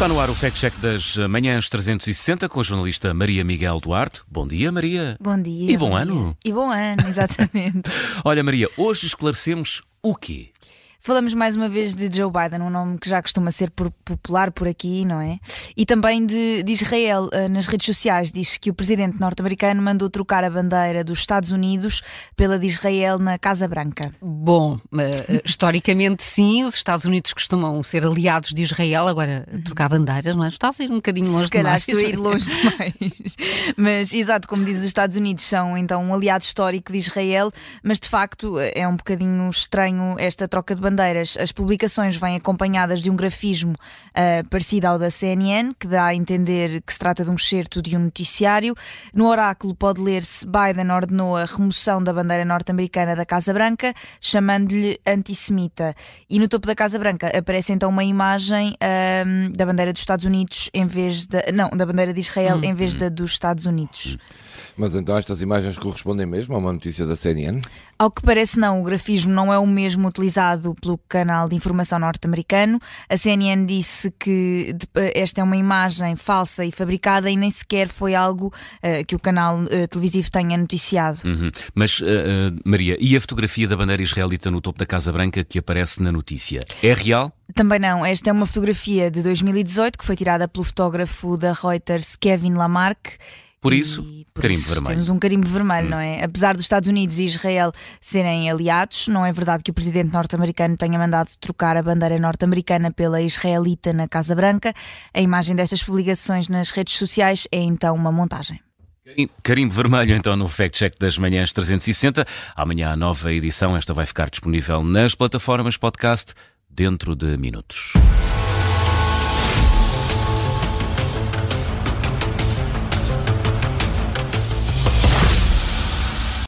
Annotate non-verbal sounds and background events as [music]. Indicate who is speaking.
Speaker 1: Está no ar o Fact Check das Manhãs 360 com a jornalista Maria Miguel Duarte. Bom dia, Maria.
Speaker 2: Bom dia.
Speaker 1: E bom,
Speaker 2: bom
Speaker 1: ano.
Speaker 2: Dia. E bom ano, exatamente. [laughs]
Speaker 1: Olha, Maria, hoje esclarecemos o quê?
Speaker 2: Falamos mais uma vez de Joe Biden, um nome que já costuma ser popular por aqui, não é? E também de, de Israel. Eh, nas redes sociais diz que o presidente norte-americano mandou trocar a bandeira dos Estados Unidos pela de Israel na Casa Branca.
Speaker 3: Bom, uh, historicamente sim, os Estados Unidos costumam ser aliados de Israel, agora trocar bandeiras, não é? Está a ir um bocadinho longe
Speaker 2: Se calhar
Speaker 3: demais.
Speaker 2: estou a ir longe [laughs] demais. mas, exato, como diz, os Estados Unidos são então um aliado histórico de Israel, mas de facto é um bocadinho estranho esta troca de bandeiras bandeiras. As publicações vêm acompanhadas de um grafismo uh, parecido ao da CNN, que dá a entender que se trata de um excerto de um noticiário. No oráculo pode ler-se Biden ordenou a remoção da bandeira norte-americana da Casa Branca, chamando-lhe antissemita. E no topo da Casa Branca aparece então uma imagem uh, da bandeira dos Estados Unidos em vez da. Não, da bandeira de Israel hum, em vez hum. da dos Estados Unidos.
Speaker 4: Mas então estas imagens correspondem mesmo a uma notícia da CNN?
Speaker 2: Ao que parece, não. O grafismo não é o mesmo utilizado pelo canal de informação norte-americano. A CNN disse que esta é uma imagem falsa e fabricada e nem sequer foi algo uh, que o canal uh, televisivo tenha noticiado.
Speaker 1: Uhum. Mas, uh, Maria, e a fotografia da bandeira israelita no topo da Casa Branca que aparece na notícia? É real?
Speaker 2: Também não. Esta é uma fotografia de 2018 que foi tirada pelo fotógrafo da Reuters
Speaker 1: Kevin Lamarck por isso, por carimbo
Speaker 2: isso
Speaker 1: vermelho.
Speaker 2: Temos um carimbo vermelho, hum. não é? Apesar dos Estados Unidos e Israel serem aliados, não é verdade que o presidente norte-americano tenha mandado trocar a bandeira norte-americana pela israelita na Casa Branca. A imagem destas publicações nas redes sociais é então uma montagem.
Speaker 1: Carimbo vermelho, então, no Fact Check das Manhãs 360. Amanhã a nova edição. Esta vai ficar disponível nas plataformas podcast dentro de minutos.